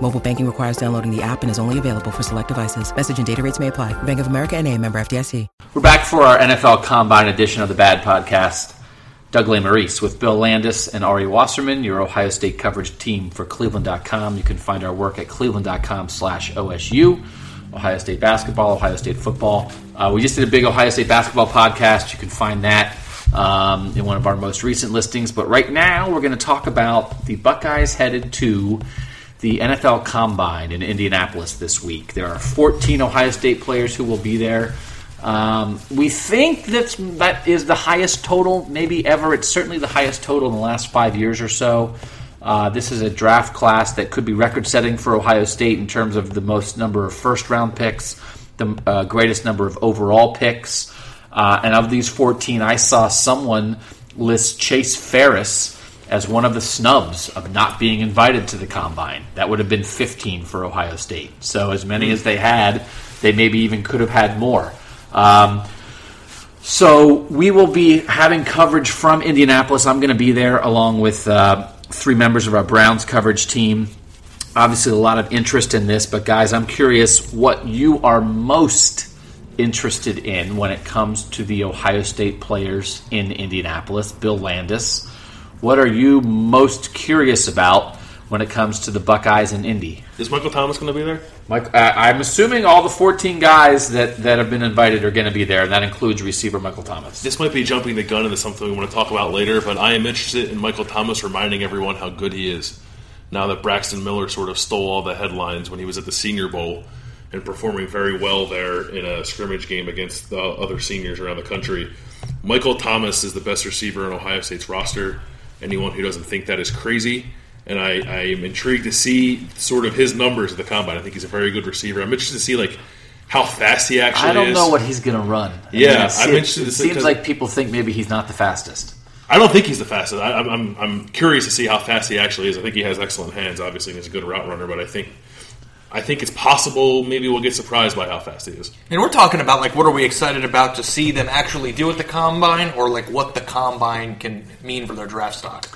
Mobile banking requires downloading the app and is only available for select devices. Message and data rates may apply. Bank of America and a member FDIC. We're back for our NFL Combine edition of the Bad Podcast. Doug Maurice with Bill Landis and Ari Wasserman, your Ohio State coverage team for Cleveland.com. You can find our work at cleveland.com slash OSU. Ohio State basketball, Ohio State football. Uh, we just did a big Ohio State basketball podcast. You can find that um, in one of our most recent listings. But right now, we're going to talk about the Buckeyes headed to the NFL Combine in Indianapolis this week. There are 14 Ohio State players who will be there. Um, we think that's, that is the highest total, maybe ever. It's certainly the highest total in the last five years or so. Uh, this is a draft class that could be record setting for Ohio State in terms of the most number of first round picks, the uh, greatest number of overall picks. Uh, and of these 14, I saw someone list Chase Farris as one of the snubs of not being invited to the combine. That would have been 15 for Ohio State. So, as many as they had, they maybe even could have had more. Um, so we will be having coverage from Indianapolis. I'm going to be there along with uh, three members of our Browns coverage team. Obviously, a lot of interest in this, but guys, I'm curious what you are most interested in when it comes to the Ohio State players in Indianapolis. Bill Landis, what are you most curious about when it comes to the Buckeyes in Indy? Is Michael Thomas going to be there? Mike, uh, I'm assuming all the 14 guys that, that have been invited are going to be there, and that includes receiver Michael Thomas. This might be jumping the gun into something we want to talk about later, but I am interested in Michael Thomas reminding everyone how good he is. Now that Braxton Miller sort of stole all the headlines when he was at the Senior Bowl and performing very well there in a scrimmage game against the other seniors around the country. Michael Thomas is the best receiver in Ohio State's roster. Anyone who doesn't think that is crazy and I, I am intrigued to see sort of his numbers at the combine. I think he's a very good receiver. I'm interested to see like how fast he actually. Is. I don't is. know what he's going to run. I yeah, mean, I'm interested. It, to it see, seems like people think maybe he's not the fastest. I don't think he's the fastest. I, am I'm, I'm curious to see how fast he actually is. I think he has excellent hands. Obviously, and he's a good route runner. But I think I think it's possible. Maybe we'll get surprised by how fast he is. And we're talking about like what are we excited about to see them actually do at the combine, or like what the combine can mean for their draft stock.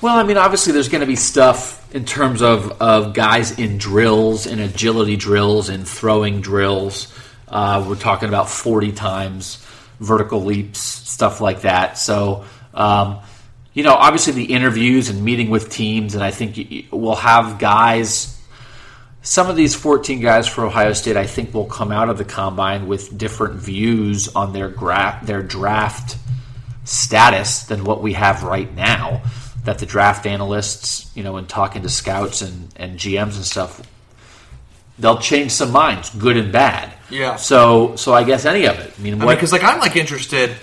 Well, I mean, obviously, there's going to be stuff in terms of, of guys in drills, in agility drills, in throwing drills. Uh, we're talking about 40 times vertical leaps, stuff like that. So, um, you know, obviously the interviews and meeting with teams, and I think we'll have guys. Some of these 14 guys for Ohio State, I think, will come out of the combine with different views on their gra- their draft status than what we have right now that the draft analysts, you know, in talking to scouts and, and GMs and stuff, they'll change some minds, good and bad. Yeah. So so I guess any of it. I mean, because like I'm like interested.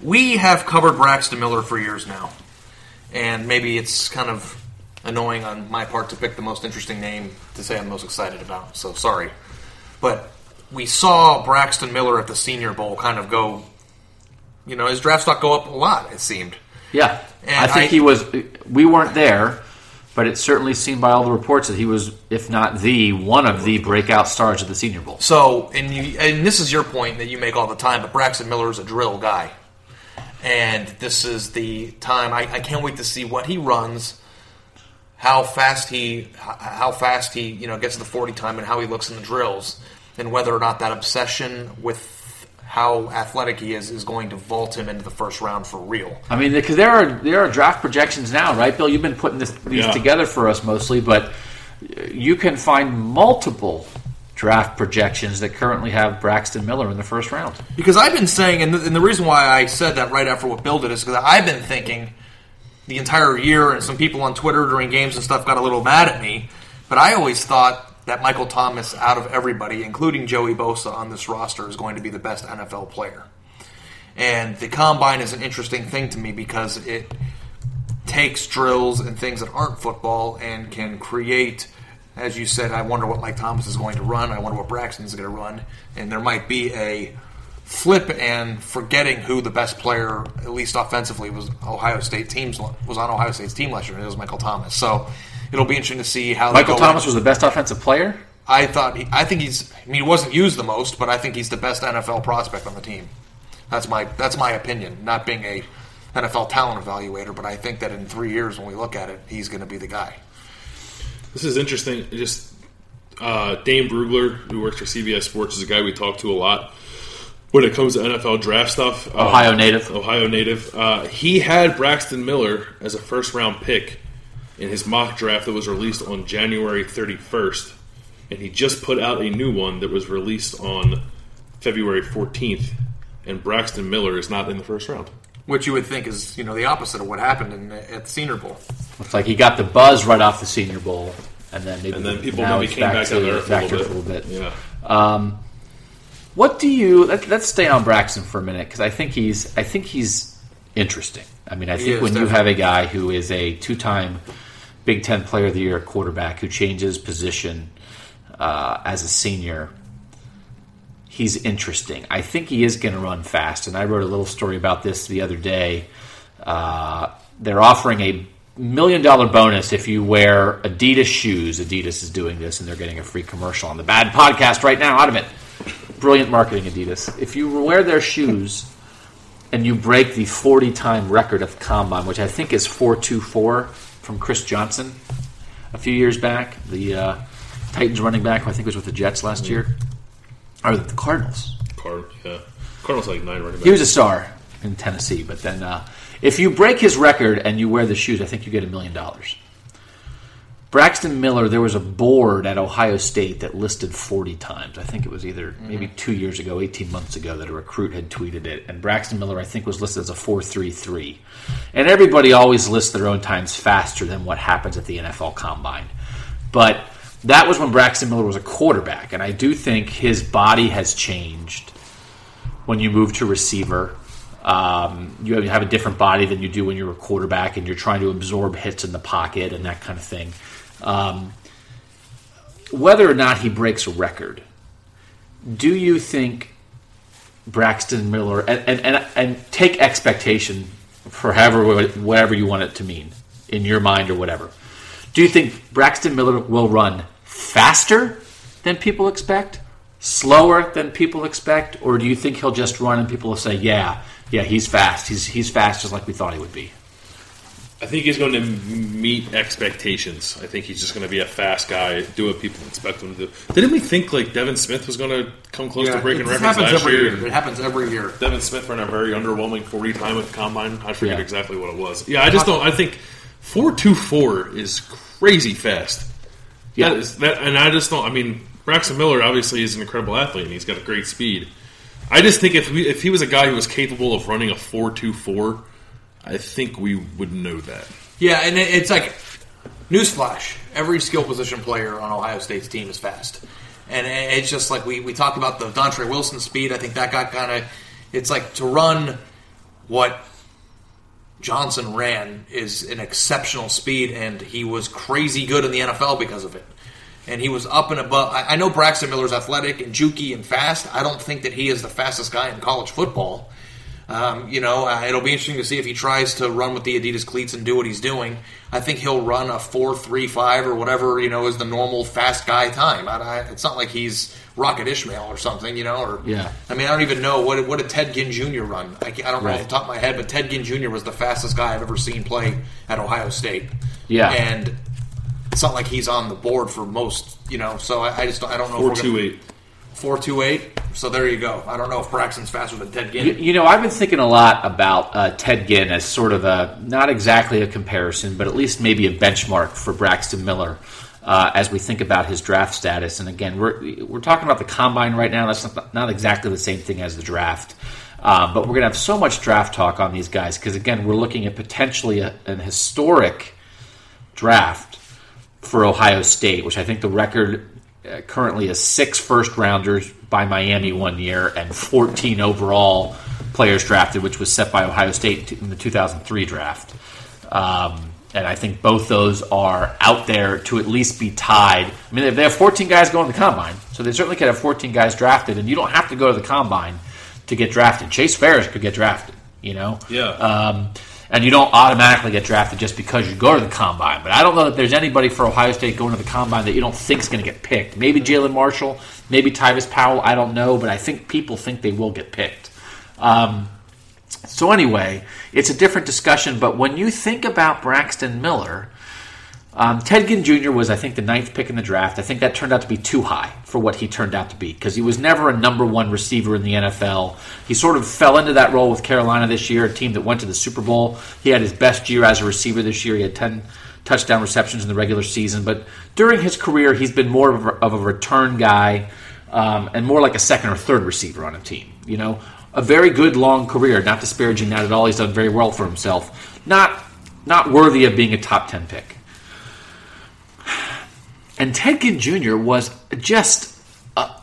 We have covered Braxton Miller for years now, and maybe it's kind of annoying on my part to pick the most interesting name to say I'm most excited about. So sorry, but we saw Braxton Miller at the Senior Bowl kind of go. You know, his draft stock go up a lot. It seemed. Yeah, and I think I, he was. We weren't there, but it certainly seemed by all the reports that he was, if not the one of the breakout stars of the Senior Bowl. So, and you, and this is your point that you make all the time, but Braxton Miller is a drill guy, and this is the time. I, I can't wait to see what he runs, how fast he, how fast he, you know, gets the forty time, and how he looks in the drills, and whether or not that obsession with how athletic he is is going to vault him into the first round for real. I mean, because there are there are draft projections now, right, Bill? You've been putting this, these yeah. together for us mostly, but you can find multiple draft projections that currently have Braxton Miller in the first round. Because I've been saying, and the, and the reason why I said that right after what Bill did is because I've been thinking the entire year, and some people on Twitter during games and stuff got a little mad at me, but I always thought that Michael Thomas, out of everybody, including Joey Bosa on this roster, is going to be the best NFL player. And the combine is an interesting thing to me because it takes drills and things that aren't football and can create, as you said, I wonder what Mike Thomas is going to run. I wonder what Braxton's going to run. And there might be a flip and forgetting who the best player, at least offensively, was Ohio State teams was on Ohio State's team last year. And it was Michael Thomas. So it'll be interesting to see how Michael Thomas in. was the best offensive player. I thought he, I think he's. I mean, he wasn't used the most, but I think he's the best NFL prospect on the team. That's my that's my opinion. Not being a NFL talent evaluator, but I think that in three years, when we look at it, he's going to be the guy. This is interesting. Just uh, Dane Brugler, who works for CBS Sports, is a guy we talk to a lot when it comes to NFL draft stuff. Um, Ohio native. Ohio native. Uh, he had Braxton Miller as a first round pick in his mock draft that was released on January 31st, and he just put out a new one that was released on February 14th. And Braxton Miller is not in the first round. Which you would think is you know the opposite of what happened in, at the Senior Bowl. Looks like he got the buzz right off the Senior Bowl, and then maybe And then people maybe came back to to there for a back to little bit. a little bit. Yeah. What do you? Let, let's stay on Braxton for a minute because I think he's I think he's interesting. I mean, I think is, when you have a guy who is a two-time Big Ten Player of the Year quarterback who changes position uh, as a senior, he's interesting. I think he is going to run fast, and I wrote a little story about this the other day. Uh, they're offering a million dollar bonus if you wear Adidas shoes. Adidas is doing this, and they're getting a free commercial on the Bad Podcast right now. Out of it, brilliant marketing, Adidas. If you wear their shoes and you break the forty time record of combine, which I think is four two four from Chris Johnson a few years back, the uh, Titans running back, who I think was with the Jets last year, or the Cardinals. Card, yeah. Cardinals like nine running He was a star in Tennessee, but then uh, if you break his record and you wear the shoes, I think you get a million dollars. Braxton Miller, there was a board at Ohio State that listed 40 times. I think it was either maybe two years ago, 18 months ago, that a recruit had tweeted it. And Braxton Miller, I think, was listed as a 433. And everybody always lists their own times faster than what happens at the NFL Combine. But that was when Braxton Miller was a quarterback. And I do think his body has changed when you move to receiver. Um, you have- you have a different body than you do when you're a quarterback, and you're trying to absorb hits in the pocket and that kind of thing. Um, whether or not he breaks a record, do you think Braxton Miller and and, and, take expectation for however whatever you want it to mean in your mind or whatever? Do you think Braxton Miller will run faster than people expect, slower than people expect, or do you think he'll just run and people will say, "Yeah, yeah, he's fast. He's he's fast just like we thought he would be." I think he's going to meet expectations. I think he's just going to be a fast guy, do what people expect him to do. Didn't we think like Devin Smith was going to come close to breaking it records happens last every year? year. It happens every year. Devin Smith ran a very underwhelming 40 time at the combine. I forget Yeah. exactly what it was. Yeah, I just don't. I think 4.24 is crazy fast. Yeah. That is, that, and I just don't. I mean, Braxton Miller obviously is an incredible athlete and he's got a great speed. I just think if we, if he was a guy who was capable of running a 4.24, I think we would know that. Yeah, and it- it's like newsflash: every skill position player on Ohio State's team is fast, and it- it's just like we we talked about the Dontre Wilson speed. I think that got kind of. It's like to run what Johnson ran is an exceptional speed, and he was crazy good in the NFL because of it. And he was up and above. I, I know Braxton Miller's athletic and jukey and fast. I don't think that he is the fastest guy in college football. Um, you know, uh, it'll be interesting to see if he tries to run with the Adidas cleats and do what he's doing. I think he'll run a four three five or whatever you know is the normal fast guy time. I, I, it's not like he's Rocket Ismail or something, you know. Or Yeah. I mean, I don't even know what what did Ted Ginn Jr. run. I, I don't know off the top of my head, but Ted Ginn Jr. was the fastest guy I've ever seen play at Ohio State. Yeah. and it's not like he's on the board for most, you know. So I, I just don't- I don't know. if we're gonna- 4.28. Four two eight. So there you go. I don't know if Braxton's faster than Ted Ginn. You, you know, I've been thinking a lot about uh, Ted Ginn as sort of a not exactly a comparison, but at least maybe a benchmark for Braxton Miller. uh, as we think about his draft status. And again, we're we're talking about the combine right now. That's not, not exactly the same thing as the draft. Um, but we're going to have so much draft talk on these guys because, again, we're looking at potentially a, an historic draft for Ohio State, which I think the record currently is six first rounders by Miami one year and 14 overall players drafted, which was set by Ohio State in the 2003 draft. Um, and I think both those are out there to at least be tied. I mean, they have 14 guys going to the combine, so they certainly could have 14 guys drafted, and you don't have to go to the combine to get drafted. Chase Farris could get drafted, you know? Yeah. Um, and you don't automatically get drafted just because you go to the combine. But I don't know that there's anybody for Ohio State going to the combine that you don't think is going to get picked. Maybe Jalen Marshall, maybe Tyvis Powell. I don't know, but I think people think they will get picked. Um, so anyway, it's a different discussion. But when you think about Braxton Miller, um, Ted Ginn Jr. was, I think, the ninth pick in the draft. I think that turned out to be too high for what he turned out to be because he was never a number one receiver in the NFL. He sort of fell into that role with Carolina this year, a team that went to the Super Bowl. He had his best year as a receiver this year. He had 10 touchdown receptions in the regular season. But during his career, he's been more of a, return guy um, and more like a second or third receiver on a team. You know, a very good long career, not disparaging that at all. He's done very well for himself. Not, not worthy of being a top 10 pick. And Ted Ginn Jr. was just uh,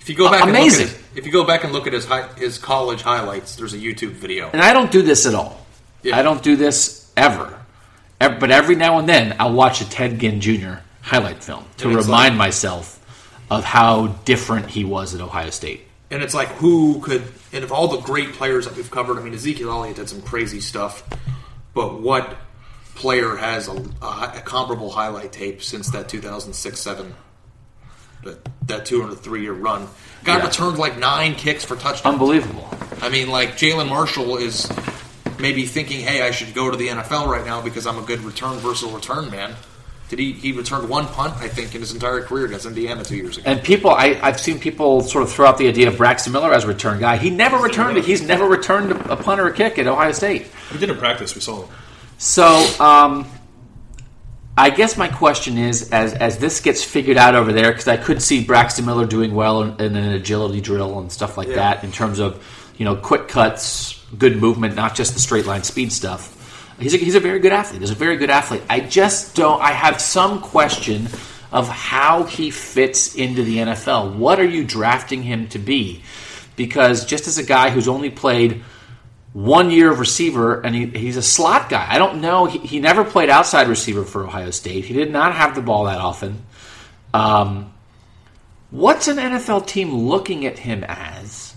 If you go back Amazing. and look at, if you go back and look at his high, his college highlights, there's a YouTube video. and I don't do this at all. Yeah. I don't do this ever. Ev- But every now and then, I'll watch a Ted Ginn Jr. highlight film to remind like- myself of how different he was at Ohio State. And it's like who could and of all the great players that we've covered, I mean Ezekiel Elliott did some crazy stuff, but what player has a, a, a comparable highlight tape since that 2006-7 that that two and three year run? Guy Yeah. returned like nine kicks for touchdowns. Unbelievable. I mean, like Jalen Marshall is maybe thinking, "Hey, I should go to the NFL right now because I'm a good return versatile return man." Did he? He returned one punt, I think, in his entire career against Indiana two years ago. And people, I, I've seen people sort of throw out the idea of Braxton Miller as a return guy. He never returned it. He's never returned a, a punt or a kick at Ohio State. We did in practice. We saw him. So, um, I guess my question is, as as this gets figured out over there, because I could see Braxton Miller doing well in, in an agility drill and stuff like Yeah. that, in terms of you know quick cuts, good movement, not just the straight line speed stuff. He's a, he's a very good athlete. He's a very good athlete. I just don't. I have some question of how he fits into the NFL. What are you drafting him to be? Because just as a guy who's only played one year of receiver, and he, he's a slot guy. I don't know. He, he never played outside receiver for Ohio State. He did not have the ball that often. Um, what's an NFL team looking at him as?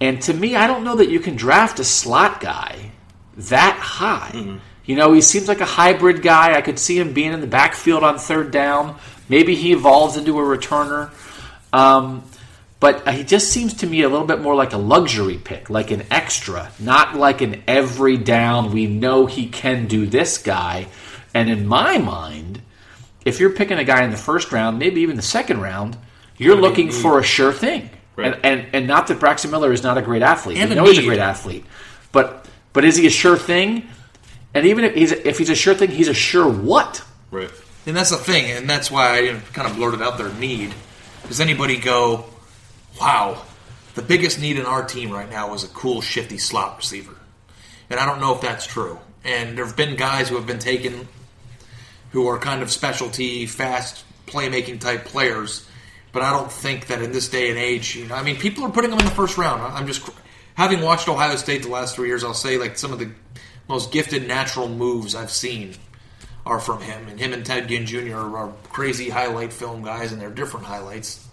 And to me, I don't know that you can draft a slot guy that high. You know, he seems like a hybrid guy. I could see him being in the backfield on third down. Maybe he evolves into a returner. Um, but uh, he just seems to me a little bit more like a luxury pick, like an extra, not like an every down. We know he can do this guy. And in my mind, if you're picking a guy in the first round, maybe even the second round, you're looking for a sure thing. Right. And, and and not that Braxton Miller is not a great athlete. And we know he's a great athlete, but but is he a sure thing? And even if he's if he's a sure thing, he's a sure what? Right. And that's the thing, and that's why I kind of blurted out their need. Does anybody go, wow, the biggest need in our team right now is a cool, shifty slot receiver? And I don't know if that's true. And there have been guys who have been taken who are kind of specialty, fast playmaking type players, but I don't think that in this day and age, you know, I mean, people are putting them in the first round. I'm just having watched Ohio State the last three years. I'll say like some of the most gifted natural moves I've seen are from him, and him and Ted Ginn Jr. are crazy highlight film guys, and they're different highlights.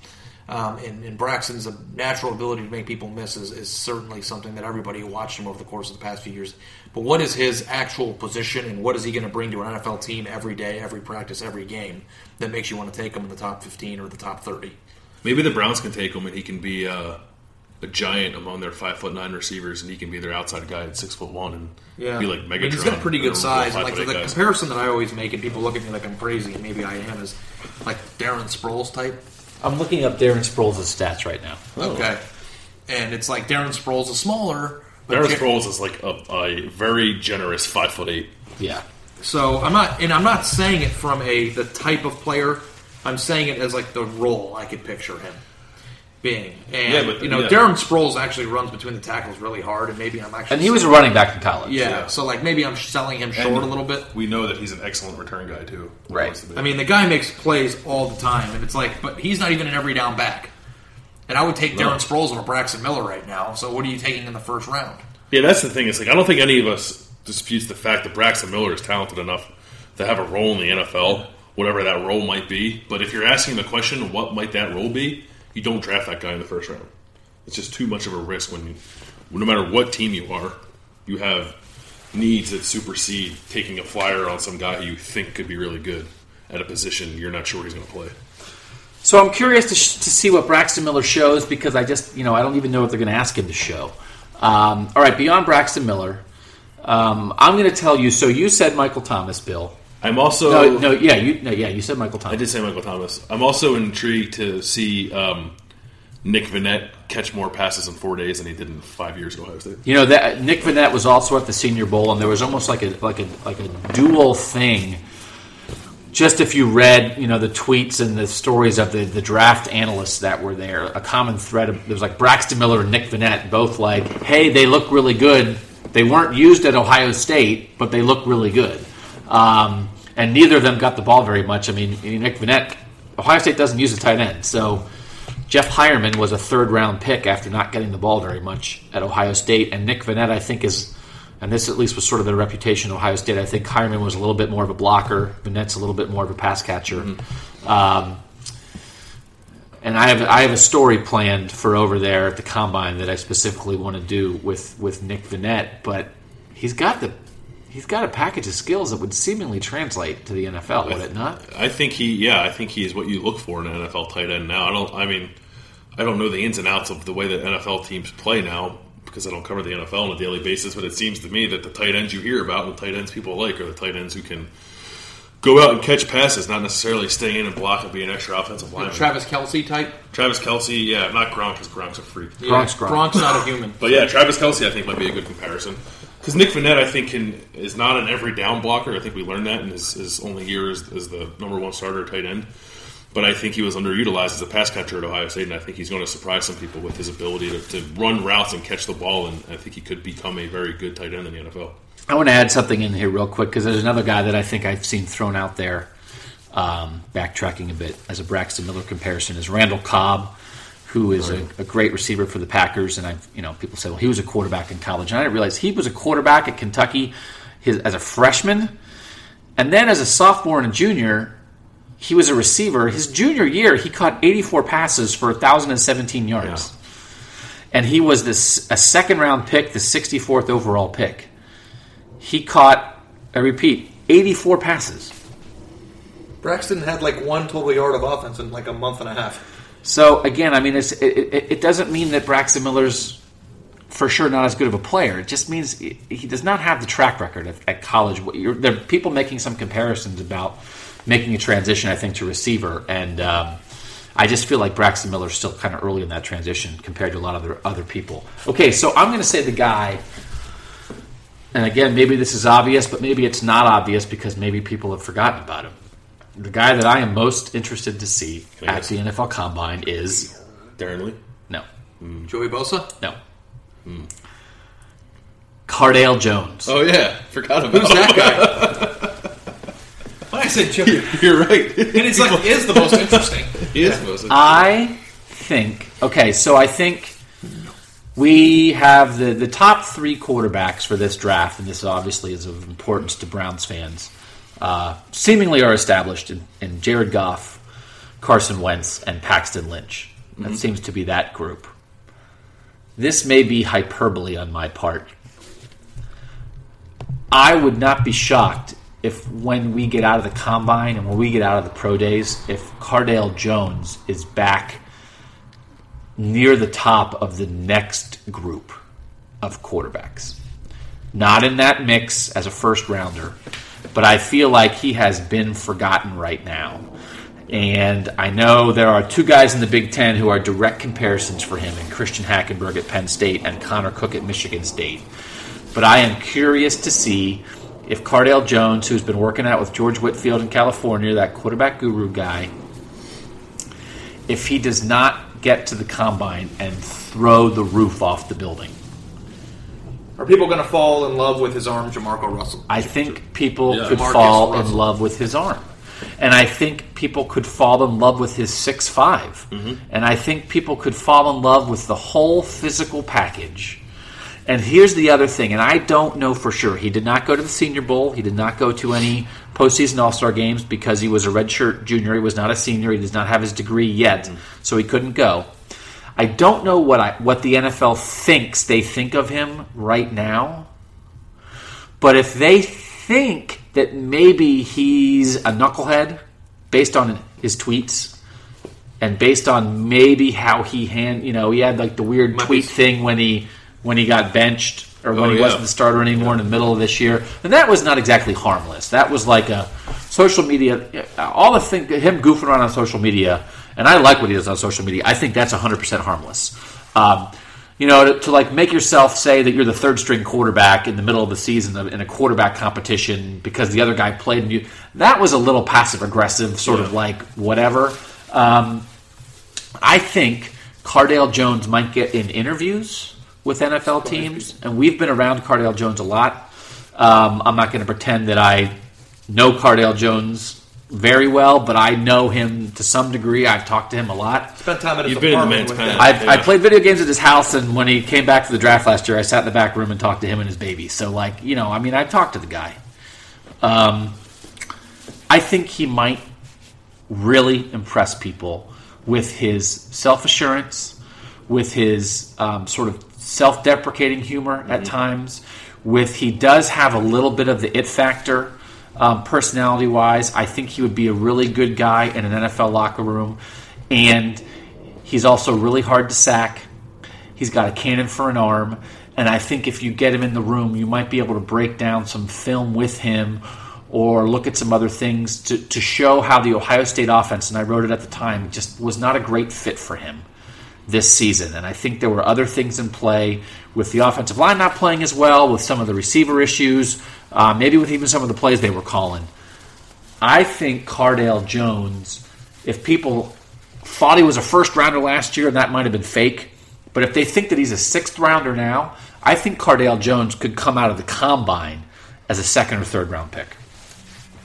Um, and, and Braxton's natural ability to make people miss is, is certainly something that everybody who watched him over the course of the past few years. But what is his actual position, and what is he going to bring to an NFL team every day, every practice, every game that makes you want to take him in the top 15 or the top 30? Maybe the Browns can take him, and he can be uh, a giant among their five foot nine receivers, and he can be their outside guy at six foot one, and be like Megatron. I mean, he's got pretty good size. Like the guys. comparison that I always make, and people look at me like I'm crazy, and maybe I am, is like Darren Sproles type. I'm looking up Darren Sproles' stats right now. Oh. Okay. And it's like Darren Sproles is smaller. But Darren Jar- Sproles is like a, a very generous five foot eight. Yeah. So I'm not, and I'm not saying it from a the type of player. I'm saying it as like the role I could picture him being. And Yeah, but- you know, yeah. Darren Sproles actually runs between the tackles really hard, and maybe I'm actually And he was a running back in college. yeah, Yeah. So like maybe I'm selling him short And a little bit. We know that he's an excellent return guy too. Right. To. I mean, the guy makes plays all the time, and it's like, but he's not even an every down back. And I would take No. Darren Sproles over Braxton Miller right now. So what are you taking in the first round? Yeah, that's the thing. It's like I don't think any of us disputes the fact that Braxton Miller is talented enough to have a role in the NFL, whatever that role might be. But if you're asking the question, what might that role be? You don't draft that guy in the first round. It's just too much of a risk when you, no matter what team you are, you have needs that supersede taking a flyer on some guy you think could be really good at a position you're not sure he's going to play. So I'm curious to, sh- to see what Braxton Miller shows because I just, you know, I don't even know what they're going to ask him to show. Um, all right, beyond Braxton Miller, um, I'm going to tell you. So you said Michael Thomas, Bill. I'm also No, no, yeah, you, no, yeah, you said Michael Thomas. I did say Michael Thomas. I'm also intrigued to see um, Nick Vannett catch more passes in four days than he did in five years at Ohio State. You know that Nick Vannett was also at the Senior Bowl, and there was almost like a like a like a dual thing. Just if you read, you know, the tweets and the stories of the, the draft analysts that were there, a common thread. Of, there was like Braxton Miller and Nick Vannett, both like, "Hey, they look really good. They weren't used at Ohio State, but they look really good." Um, and neither of them got the ball very much. I mean, Nick Vannett, Ohio State doesn't use a tight end, so Jeff Heuerman was a third round pick after not getting the ball very much at Ohio State, and Nick Vannett, I think, is, and this at least was sort of the reputation of Ohio State. I think Heuerman was a little bit more of a blocker, Vannett's a little bit more of a pass catcher. Um, and I have I have a story planned for over there at the combine that I specifically want to do with with Nick Vannett, but he's got the he's got a package of skills that would seemingly translate to the NFL, would it not? I think he, yeah, I think he is what you look for in an NFL tight end now. I don't, I mean, I don't know the ins and outs of the way that NFL teams play now because I don't cover the NFL on a daily basis. But it seems to me that the tight ends you hear about, and the tight ends people like, are the tight ends who can go out and catch passes, not necessarily stay in and block and be an extra offensive lineman. Travis Kelce type. Travis Kelce, yeah, not Gronk because Gronk's a freak. Gronk's Gronk. Gronk's not a human. But yeah, Travis Kelce, I think might be a good comparison because Nick Vannett, I think, can is not an every down blocker. I think we learned that in his, his only year as, as the number one starter tight end. But I think he was underutilized as a pass catcher at Ohio State, and I think he's going to surprise some people with his ability to, to run routes and catch the ball. And I think he could become a very good tight end in the NFL. I want to add something in here real quick because there's another guy that I think I've seen thrown out there, um, backtracking a bit as a Braxton Miller comparison, is Randall Cobb, who is a, a great receiver for the Packers. And I, you know, people say, well, he was a quarterback in college, and I didn't realize he was a quarterback at Kentucky his, as a freshman, and then as a sophomore and a junior. He was a receiver. His junior year, he caught 84 passes for 1,017 yards. And he was this a second round pick, the 64th overall pick he caught, I repeat, 84 passes. Braxton had like one total yard of offense in like a month and a half. So again, I mean, it, it, it doesn't mean that Braxton Miller's for sure not as good of a player. It just means he does not have the track record at, at college. There are people making some comparisons about making a transition, I think, to receiver, and um, I just feel like Braxton Miller's still kind of early in that transition compared to a lot of other, other people. Okay, so I'm going to say the guy, and again, maybe this is obvious, but maybe it's not obvious because maybe people have forgotten about him. The guy that I am most interested to see Can I at guess? the NFL Combine is Darron Lee. no, hmm. Joey Bosa. no. Hmm. Cardale Jones. Oh yeah, forgot about Who's that guy? when I said Joey, You're right. and it's like is the most interesting. he is most I think okay, so I think we have the the top three quarterbacks for this draft, and this obviously is of importance to Browns fans. Uh, seemingly are established in, in Jared Goff, Carson Wentz, and Paxton Lynch. That seems to be that group. This may be hyperbole on my part. I would not be shocked if when we get out of the combine and when we get out of the pro days, if Cardale Jones is back near the top of the next group of quarterbacks. Not in that mix as a first rounder, but I feel like he has been forgotten right now. And I know there are two guys in the Big Ten who are direct comparisons for him, and Christian Hackenberg at Penn State and Connor Cook at Michigan State. But I am curious to see if Cardale Jones, who's been working out with George Whitfield in California, that quarterback guru guy, if he does not get to the combine and throw the roof off the building. Are people going to fall in love with his arm, JaMarcus Russell? I think people Yeah. could fall in love with his arm. And I think people could fall in love with his 6'5. Mm-hmm. And I think people could fall in love with the whole physical package. And here's the other thing, and I don't know for sure. He did not go to the Senior Bowl. He did not go to any postseason All Star games because he was a redshirt junior. He was not a senior. He does not have his degree yet, mm-hmm. so he couldn't go. I don't know what I what the NFL thinks they think of him right now. But if they think that maybe he's a knucklehead based on his tweets and based on maybe how he hand, you know, he had like the weird Might tweet be- thing when he when he got benched or when Oh, he yeah. wasn't the starter anymore in the middle of this year, And that was not exactly harmless. That was like a social media, all the thing, him goofing around on social media, and I like what he does on social media. I think that's 100% harmless. Um, you know, to, to like make yourself say that you're the third string quarterback in the middle of the season in a quarterback competition because the other guy played and you, that was a little passive aggressive, sort of like whatever. Um, I think Cardale Jones might get in interviews with NFL teams, and we've been around Cardale Jones a lot. Um, I'm not going to pretend that I know Cardale Jones very well, but I know him to some degree. I've talked to him a lot. Spent time at his You've been in the apartment man's with pen. him. I've, I played video games at his house, and when he came back to the draft last year, I sat in the back room and talked to him and his baby. So, like, you know, I mean, I've talked to the guy. Um, I think he might really impress people with his self assurance, with his um, sort of self deprecating humor at times. With he does have a little bit of the it factor, um, personality wise. I think he would be a really good guy in an NFL locker room, and he's also really hard to sack. He's got a cannon for an arm, and I think if you get him in the room, you might be able to break down some film with him or look at some other things to, to show how the Ohio State offense, and I wrote it at the time, just was not a great fit for him this season. And I think there were other things in play with the offensive line not playing as well, with some of the receiver issues, uh, maybe with even some of the plays they were calling. I think Cardale Jones, if people thought he was a first rounder last year, and that might have been fake, but if they think that he's a sixth rounder now, I think Cardale Jones could come out of the combine as a second or third round pick.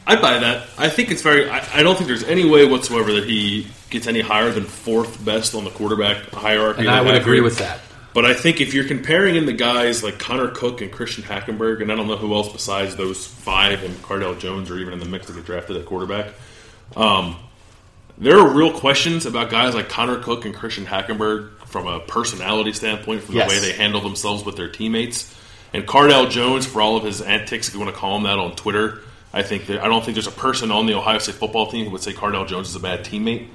I buy that. I think it's very. I, I don't think there's any way whatsoever that he gets any higher than fourth best on the quarterback hierarchy. And I would agree with that. But I think if you're comparing in the guys like Connor Cook and Christian Hackenberg, and I don't know who else besides those five and Cardale Jones are even in the mix to get drafted at quarterback, um, there are real questions about guys like Connor Cook and Christian Hackenberg from a personality standpoint, from the Yes. way they handle themselves with their teammates. And Cardale Jones, for all of his antics, if you want to call him that on Twitter, I think that I don't think there's a person on the Ohio State football team who would say Cardale Jones is a bad teammate.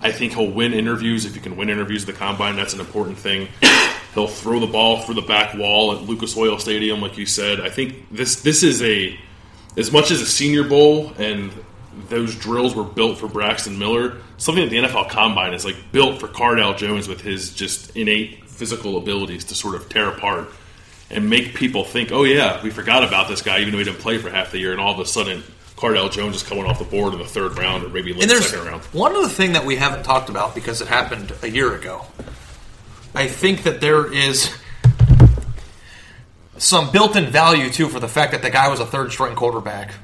I think he'll win interviews. If you can win interviews at the combine, that's an important thing. He'll throw the ball through the back wall at Lucas Oil Stadium, like you said. I think this this is a as much as a Senior Bowl and those drills were built for Braxton Miller. Something that the NFL Combine is like built for Cardale Jones with his just innate physical abilities to sort of tear apart and make people think, "Oh yeah, we forgot about this guy, even though he didn't play for half the year." And all of a sudden, Cardale Jones is coming off the board in the third round or maybe late second round. one other thing that we haven't talked about because it happened a year ago. I think that there is some built-in value too for the fact that the guy was a third-string quarterback,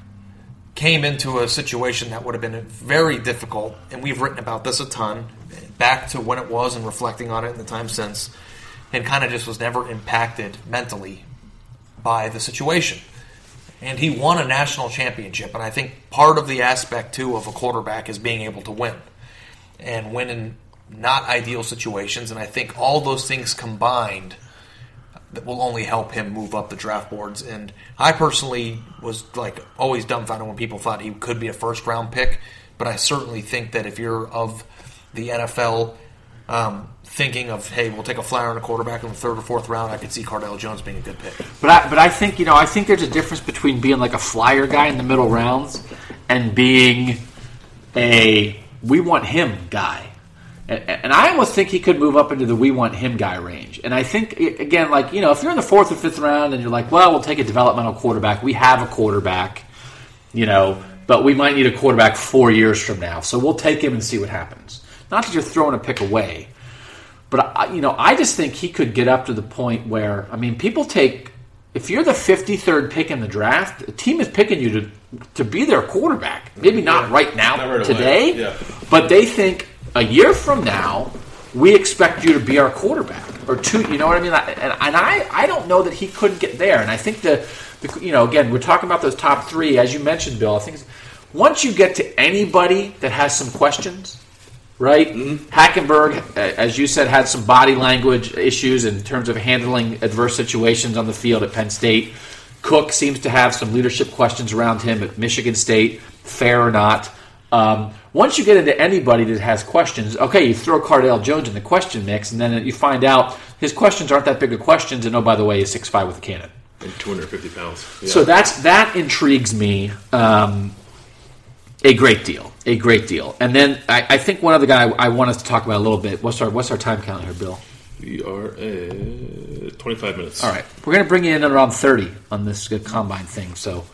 came into a situation that would have been very difficult, and we've written about this a ton, back to when it was and reflecting on it in the time since, and kind of just was never impacted mentally by the situation and he won a national championship. And I think part of the aspect too of a quarterback is being able to win and win in not ideal situations. And I think all those things combined that will only help him move up the draft boards. And I personally was like always dumbfounded when people thought he could be a first round pick. But I certainly think that if you're of the NFL. Um, thinking of hey, we'll take a flyer on a quarterback in the third or fourth round. I could see Cardale Jones being a good pick. But I, but I think you know I think there's a difference between being like a flyer guy in the middle rounds and being a we want him guy. And, and I almost think he could move up into the we want him guy range. And I think, again, like, you know, if you're in the fourth or fifth round and you're like, well, we'll take a developmental quarterback, we have a quarterback, you know, but we might need a quarterback four years from now. So we'll take him and see what happens. Not that you're throwing a pick away, but, I, you know, I just think he could get up to the point where, I mean, people take, if you're the 53rd pick in the draft, the team is picking you to, to be their quarterback. Maybe not right now, today, Yeah. but they think a year from now, we expect you to be our quarterback or two. You know what I mean? And, and I, I don't know that he couldn't get there. And I think the, the, you know, again, we're talking about those top three, as you mentioned, Bill. I think once you get to anybody that has some questions, right? Hackenberg, uh, as you said, had some body language issues in terms of handling adverse situations on the field at Penn State. Cook seems to have some leadership questions around him at Michigan State, fair or not. Um, once you get into anybody that has questions, okay, you throw Cardale Jones in the question mix, and then you find out his questions aren't that big of questions, and oh, by the way, he's 6'5 with a cannon. And 250 pounds. Yeah. So that's that intrigues me um, a great deal, a great deal. And then I, I think one other guy I, I want us to talk about a little bit. What's our what's our time count here, Bill? we are at 25 minutes. All right, we're going to bring you in at around thirty on this uh, combine thing. So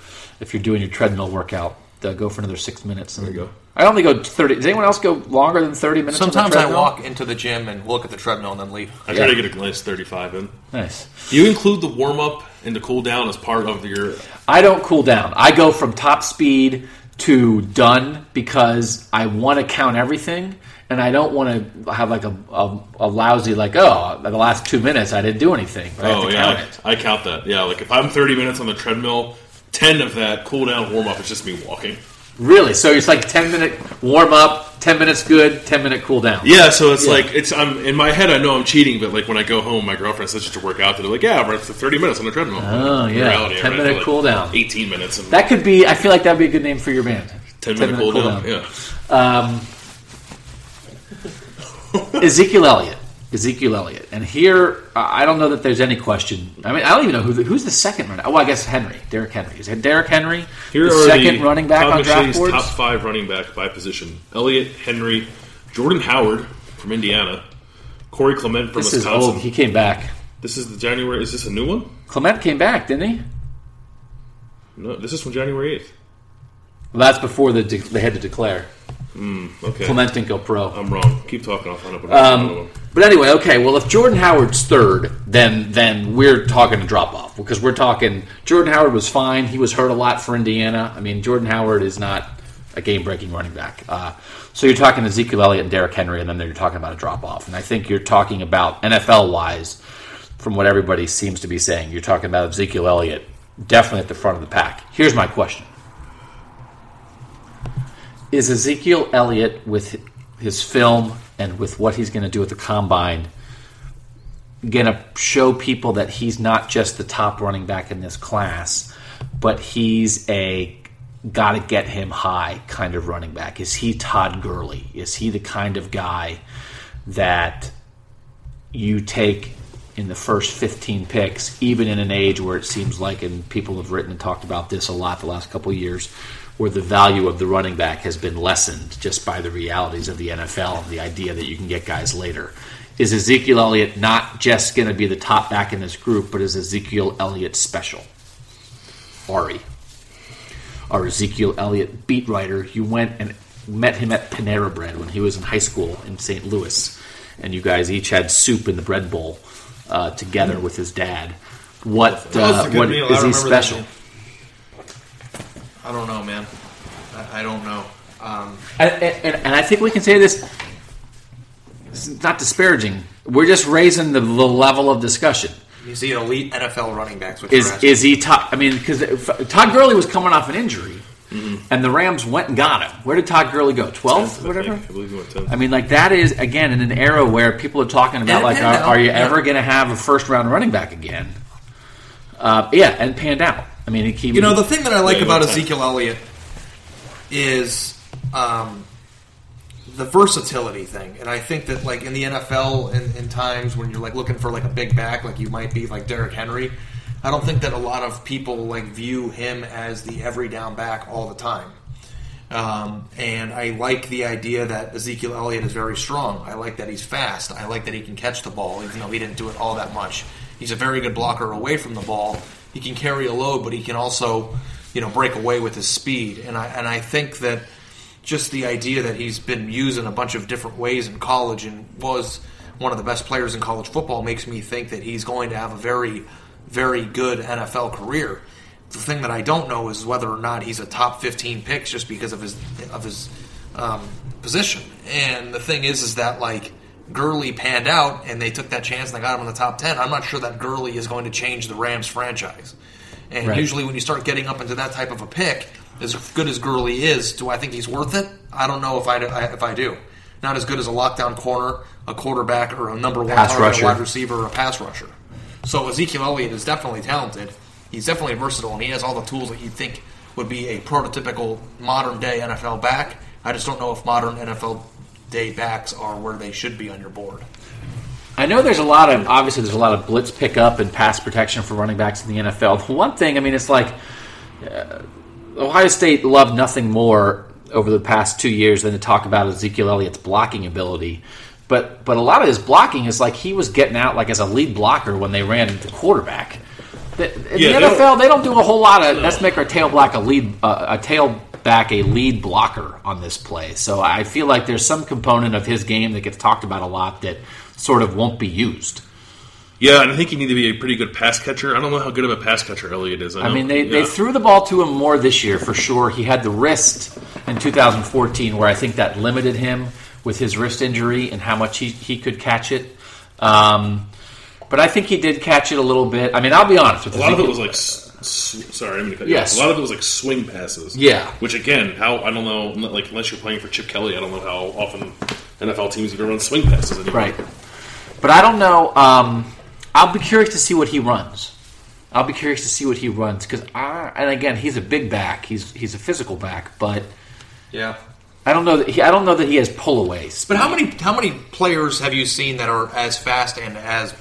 if you're doing your treadmill workout, uh, go for another six minutes. There you go. I only go thirty. Does anyone else go longer than thirty minutes? on the Sometimes I walk into the gym and look at the treadmill and then leave. I Yeah. try to get a nice 35 in. Nice. Do you include the warm up and the cool down as part of your? I don't cool down. I go from top speed to done because I want to count everything, and I don't want to have like a, a, a lousy like oh the last two minutes I didn't do anything. But I have Oh to yeah, count I, it. I count that. Yeah, like if I'm 30 minutes on the treadmill, 10 of that cool down warm up is just me walking. Really? So it's like ten minute warm up, ten minutes good, ten minute cool down. Yeah, so it's Yeah. like it's I'm in my head. I know I'm cheating, but like when I go home, my girlfriend says just to work out. They're like, "Yeah, but it's 30 minutes on the treadmill." Oh, In yeah. reality, 10 minute like, cool down. 18 minutes. And That could be. I feel like that would be a good name for your band. 10 minute, cool, down. Yeah. Um, Ezekiel Elliott. Ezekiel Elliott. And here, uh, I don't know that there's any question. I mean, I don't even know who the, who's the second runner. Oh, I guess Henry. Derrick Henry. Is it Derrick Henry? Here the second the running back on draft boards? top five running back by position: Elliott, Henry, Jordan Howard from Indiana, Corey Clement from This is Wisconsin. old. He came back. This is the January. Is this a new one? Clement came back, didn't he? No, this is from January 8th. Well, that's before the de- they had to declare. Okay, Clement go pro. I'm wrong. Keep talking. I'll find out. what Um, but anyway, okay. Well, if Jordan Howard's third, then then we're talking a drop off because we're talking Jordan Howard was fine. He was hurt a lot for Indiana. I mean, Jordan Howard is not a game breaking running back. Uh, so you're talking Ezekiel Elliott and Derrick Henry, and then you're talking about a drop off. And I think you're talking about NFL wise, from what everybody seems to be saying, you're talking about Ezekiel Elliott definitely at the front of the pack. Here's my question. Is Ezekiel Elliott with his film and with what he's going to do at the combine going to show people that he's not just the top running back in this class, but he's a got to get him high kind of running back? Is he Todd Gurley? Is he the kind of guy that you take in the first 15 picks, even in an age where it seems like, and people have written and talked about this a lot the last couple years, where the value of the running back has been lessened just by the realities of the NFL and the idea that you can get guys later. Is Ezekiel Elliott not just going to be the top back in this group, but is Ezekiel Elliott special? Ari, our Ezekiel Elliott beat writer, you went and met him at Panera Bread when he was in high school in St. Louis, and you guys each had soup in the bread bowl uh, together with his dad. What That uh, what is he that special? meal. I don't know, man. I, I don't know. Um, And, and, and I think we can say this. This is not disparaging. We're just raising the, the level of discussion. You see, elite NFL running backs. Which Is is he top? I mean, because Todd Gurley was coming off an injury, and the Rams went and got him. Where did Todd Gurley go? Twelfth, I whatever. think. I believe he went 10. I mean, like that is again in an era where people are talking about And like, it are, are you out, ever going to have a first round running back again? Uh, yeah, and panned out. I mean, he, You know, the thing that I like about. Ezekiel Elliott is um, the versatility thing, and I think that like in the NFL, in, in times when you're like looking for like a big back, like you might be like Derrick Henry, I don't think that a lot of people like view him as the every down back all the time. Um, and I like the idea that Ezekiel Elliott is very strong. I like that he's fast. I like that he can catch the ball, even though he didn't do it all that much. He's a very good blocker away from the ball. He can carry a load, but he can also, you know, break away with his speed. And I and I think that just the idea that he's been used in a bunch of different ways in college and was one of the best players in college football makes me think that he's going to have a very, very good NFL career. The thing that I don't know is whether or not he's a top 15 pick just because of his of his um, position. And the thing is, is that like Gurley panned out and they took that chance and they got him in the top 10. I'm not sure that Gurley is going to change the Rams franchise. And Right. usually, when you start getting up into that type of a pick, as good as Gurley is, do I think he's worth it? I don't know if I, if I do. Not as good as a lockdown corner, a quarterback, or a number one Pass target, wide receiver, or a pass rusher. So Ezekiel Elliott is definitely talented. He's definitely versatile, and he has all the tools that you'd think would be a prototypical modern day NFL back. I just don't know if modern NFL day backs are where they should be on your board. I know there's a lot of obviously there's a lot of blitz pickup and pass protection for running backs in the NFL. The one thing, I mean, it's like uh, Ohio State loved nothing more over the past two years than to talk about Ezekiel Elliott's blocking ability. But but a lot of his blocking is like he was getting out like as a lead blocker when they ran the quarterback. The, in Yeah, the NFL, don't- they don't do a whole lot of let's make our tailback a lead uh, a tailback a lead blocker on this play. So I feel like there's some component of his game that gets talked about a lot that sort of won't be used. Yeah, and I think you need to be a pretty good pass catcher. I don't know how good of a pass catcher Elliott is. I, I mean, they, yeah. they threw the ball to him more this year for sure. He had the wrist in 2014, where I think that limited him with his wrist injury and how much he, he could catch it. Um, but I think he did catch it a little bit. I mean, I'll be honest with A you. lot of it was like, s- s- sorry, I'm going to cut you Yes. off. A lot of it was like swing passes. Yeah. Which again, how I don't know, like unless you're playing for Chip Kelly, I don't know how often NFL teams even run swing passes anymore. Right. But I don't know. Um, I'll be curious to see what he runs. I'll be curious to see what he runs because I and again he's a big back. He's he's a physical back, but Yeah. I don't know that he, I don't know that he has pullaways. But how many how many players have you seen that are as fast and as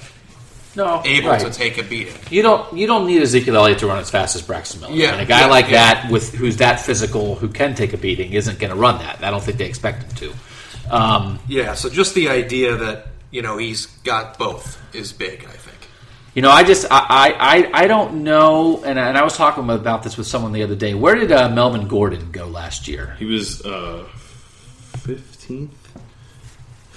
No, able right. to take a beating? You don't you don't need Ezekiel Elliott to run as fast as Braxton Miller. Yeah, and a guy yeah, like yeah. that with who's that physical who can take a beating isn't going to run that. I don't think they expect him to. Um, Yeah, so just the idea that you know he's got both is big. I think. you know, I just I I, I, I don't know, and, and I was talking about this with someone the other day. Where did uh, Melvin Gordon go last year? He was uh, 15th?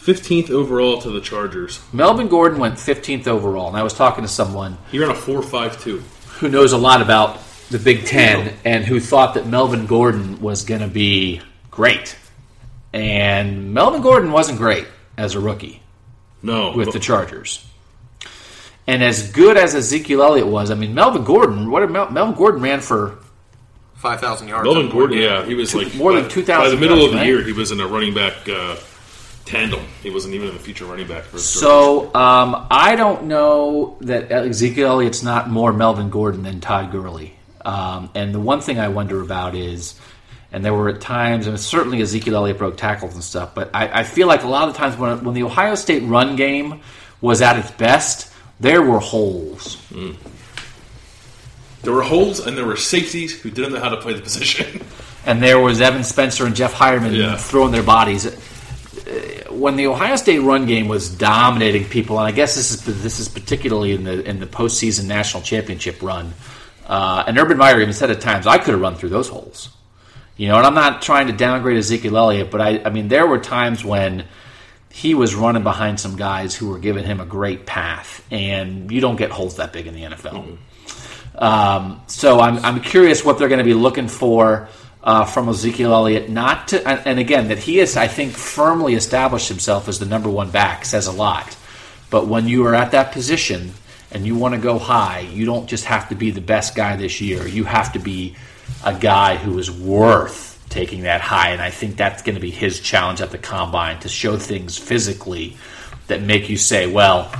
15th overall to the Chargers. Melvin Gordon went 15th overall, and I was talking to someone He ran a 4.52. who knows a lot about the Big Ten and who thought that Melvin Gordon was going to be great. And Melvin Gordon wasn't great as a rookie No. with the Chargers. And as good as Ezekiel Elliott was, I mean, Melvin Gordon, what did Mel, Melvin Gordon ran for? Five thousand yards. Melvin Gordon, yeah, he was like More than by- 2,000 By the middle yards, of the right? year, he was in a running back uh, tandem. He wasn't even in the future running back for. So um, I don't know that Ezekiel Elliott's not more Melvin Gordon than Todd Gurley. Um, and the one thing I wonder about is, and there were at times, and certainly Ezekiel Elliott broke tackles and stuff, but I, I feel like a lot of the times when, when the Ohio State run game was at its best, there were holes. There were holes and there were safeties who didn't know how to play the position. and there was Evan Spencer and Jeff Heuerman Yeah. throwing their bodies. When the Ohio State run game was dominating people, and I guess this is this is particularly in the in the postseason national championship run, uh, and Urban Meyer even said at times, "I could have run through those holes." You know, and I'm not trying to downgrade Ezekiel Elliott, but I, I mean, there were times when he was running behind some guys who were giving him a great path, and you don't get holes that big in the NFL. Um, so I'm, I'm curious what they're going to be looking for uh, from Ezekiel Elliott. Not to, and, and again, that he has, I think, firmly established himself as the number one back says a lot. But when you are at that position and you want to go high, you don't just have to be the best guy this year. You have to be a guy who is worth taking that high. And I think that's going to be his challenge at the combine to show things physically that make you say, well,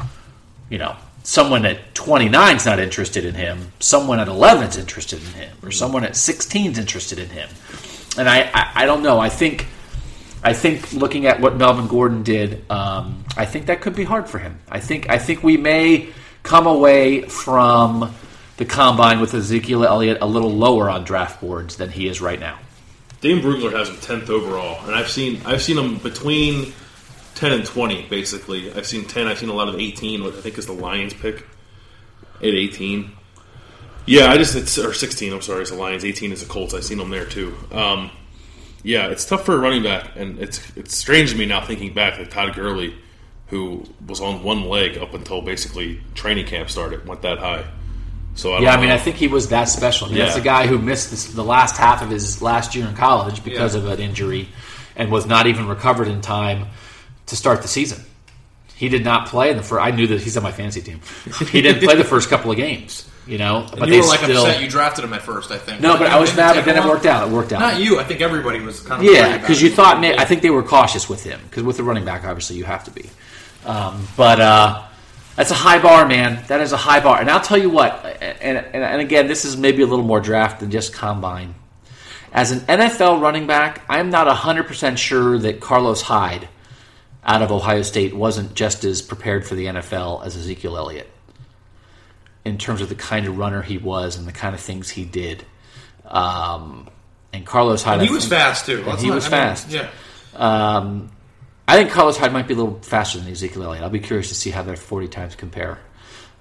you know, someone at 29 is not interested in him, someone at 11 is interested in him, or someone at 16 is interested in him. And I, I, I don't know. I think, I think looking at what Melvin Gordon did, um, I think that could be hard for him. I think, I think we may come away from the combine with Ezekiel Elliott a little lower on draft boards than he is right now. Dane Brugler has him tenth overall, and I've seen I've seen him between ten and twenty. Basically, I've seen ten. I've seen a lot of eighteen, which I think is the Lions pick at eighteen. Yeah, I just it's or sixteen. I'm sorry, it's the Lions. Eighteen is the Colts. I've seen them there too. Um, yeah, it's tough for a running back, and it's it's strange to me now thinking back that Todd Gurley, who was on one leg up until basically training camp started, went that high. So I Yeah, I mean, know. I think he was that special. I mean, That's Yeah. a guy who missed this, the last half of his last year in college because Yeah. of an injury, and was not even recovered in time to start the season. He did not play in the first. I knew that he's on my fantasy team. He didn't play the first couple of games. You know, but you they were like still. upset you drafted him at first. I think. no, but I was mad, but then it worked out. It worked out. Not you. I think everybody was kind of Yeah, because you thought may- I think they were cautious with him because with the running back, obviously you have to be. Um, but uh, that's a high bar, man. That is a high bar, and I'll tell you what. And, and, and again, this is maybe a little more draft than just combine. As an NFL running back, I'm not hundred percent sure that Carlos Hyde out of Ohio State wasn't just as prepared for the NFL as Ezekiel Elliott in terms of the kind of runner he was and the kind of things he did. Um, and Carlos Hyde, And he was think- fast too. he not- was I mean, fast. yeah. Um, I think Carlos Hyde might be a little faster than Ezekiel Elliott. I'll be curious to see how their forty times compare.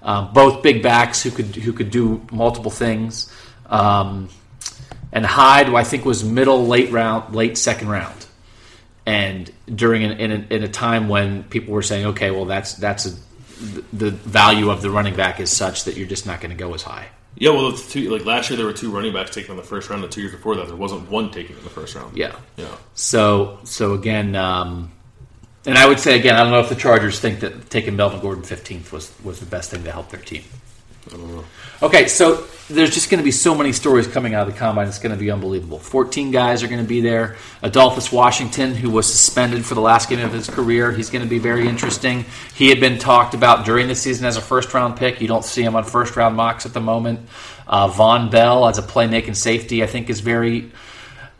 Um, both big backs who could who could do multiple things. Um, and Hyde, who I think was middle late round, late second round, and during an, in, a, in a time when people were saying, okay, well that's that's a, the value of the running back is such that you're just not going to go as high. Yeah, well, two, like last year there were two running backs taken in the first round, and two years before that there wasn't one taken in the first round. Yeah. yeah. So so again, um, and I would say again, I don't know if the Chargers think that taking Melvin Gordon fifteenth was was the best thing to help their team. Okay, so there's just going to be so many stories coming out of the combine. It's going to be unbelievable. 14 guys are going to be there. Adolphus Washington, who was suspended for the last game of his career, he's going to be very interesting. He had been talked about during the season as a first round pick. You don't see him on first round mocks at the moment. Uh, Vonn Bell as a playmaking safety, I think, is very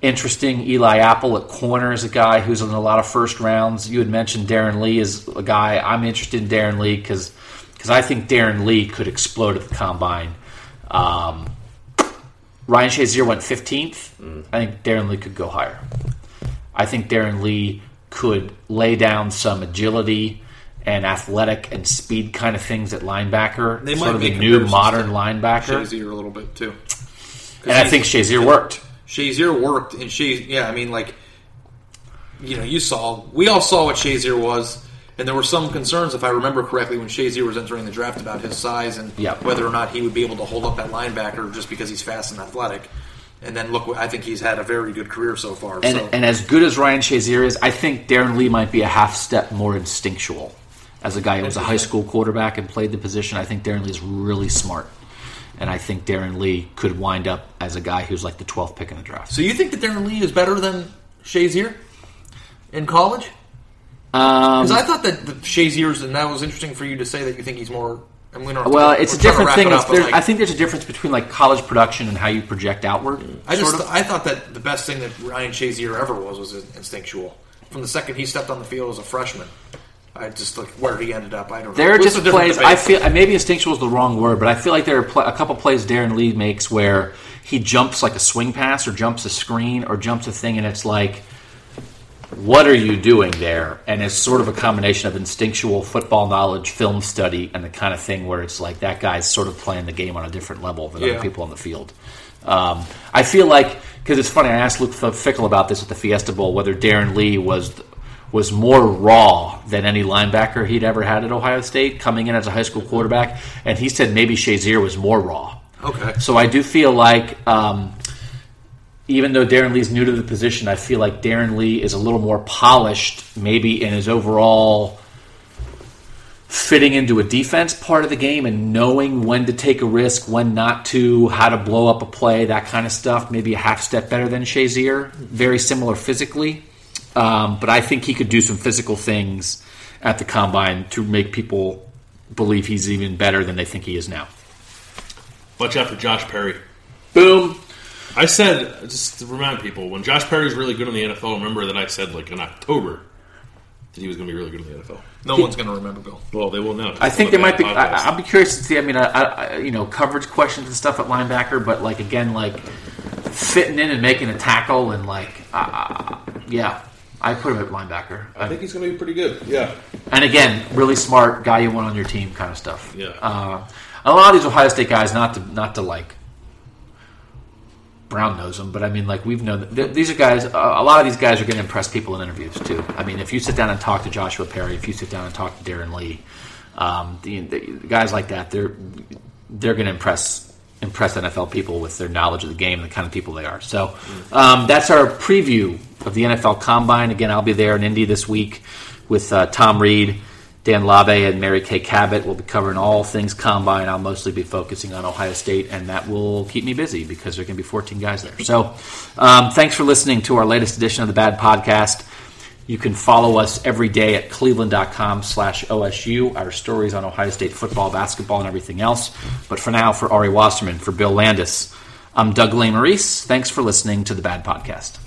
interesting. Eli Apple at corner is a guy who's in a lot of first rounds. You had mentioned Darron Lee is a guy I'm interested in Darron Lee because I think Darron Lee could explode at the combine. Um, Ryan Shazier went 15th. I think Darron Lee could go higher. I think Darron Lee could lay down some agility and athletic and speed kind of things at linebacker. They sort might of the new modern linebacker. Shazier a little bit too. And I think Shazier worked. Shazier worked, and Shazier, yeah, I mean, like, you know, you saw, we all saw what Shazier was, and there were some concerns, if I remember correctly, when Shazier was entering the draft about his size and Yeah. whether or not he would be able to hold up that linebacker just because he's fast and athletic. And then look, I think he's had a very good career so far. And, so. and as good as Ryan Shazier is, I think Darron Lee might be a half step more instinctual. As a guy who was a high school quarterback and played the position, I think Darron Lee is really smart. And I think Darron Lee could wind up as a guy who's like the 12th pick in the draft. so you think that Darron Lee is better than Shazier in college? Um, Because I thought that the Shazier's, and that was interesting for you to say that you think he's more. And we don't have to- well, it's a we're trying to different thing. it up, like- I think there's a difference between like college production and how you project outward. I just of. I thought that the best thing that Ryan Shazier ever was was instinctual. From the second he stepped on the field as a freshman, I just like where he ended up. I don't. know. There are It's just plays. debate. I feel maybe instinctual is the wrong word, but I feel like there are pl- a couple plays Darron Lee makes where he jumps like a swing pass, or jumps a screen, or jumps a thing, and it's like, what are you doing there? And it's sort of a combination of instinctual football knowledge, film study, and the kind of thing where it's like that guy's sort of playing the game on a different level than Yeah. other people on the field. Um, I feel like because it's funny. I asked Luke Fickell about this at the Fiesta Bowl whether Darron Lee was was more raw than any linebacker he'd ever had at Ohio State coming in as a high school quarterback, and he said maybe Shazier was more raw. Okay. So I do feel like, um, even though Darron Lee's new to the position, I feel like Darron Lee is a little more polished, maybe in his overall fitting into a defense part of the game and knowing when to take a risk, when not to, how to blow up a play, that kind of stuff. Maybe a half step better than Shazier. Very similar physically, um, but I think he could do some physical things at the combine to make people believe he's even better than they think he is now. Watch out for Josh Perry. Boom. I said just to remind people when Josh Perry's really good in the NFL. Remember that I said like in October that he was going to be really good in the NFL. No one's going to remember Bill. Well, they will now. I think there might be. I, I'll be curious to see. I mean, I, I, you know, coverage questions and stuff at linebacker, but like again, like fitting in and making a tackle and like, uh, yeah, I put him at linebacker. I think he's going to be pretty good. Yeah. And again, really smart guy you want on your team kind of stuff. Yeah. Uh, a lot of these Ohio State guys, not to not to like Brown knows them, but I mean, like we've known th- these are guys. A lot of these guys are going to impress people in interviews too. I mean, if you sit down and talk to Joshua Perry, if you sit down and talk to Darron Lee, um, the, the guys like that, they're they're going to impress impress NFL people with their knowledge of the game and the kind of people they are. So um, that's our preview of the NFL Combine. Again, I'll be there in Indy this week with uh, Tom Reed. Dan Labbe and Mary Kay Cabot will be covering all things combine. I'll mostly be focusing on Ohio State, and that will keep me busy because there are going to be 14 guys there. So, um, thanks for listening to our latest edition of the Bad Podcast. You can follow us every day at cleveland.com slash OSU, our stories on Ohio State football, basketball, and everything else. But for now, for Ari Wasserman, for Bill Landis, I'm Doug Lesmerises. Thanks for listening to the Bad Podcast.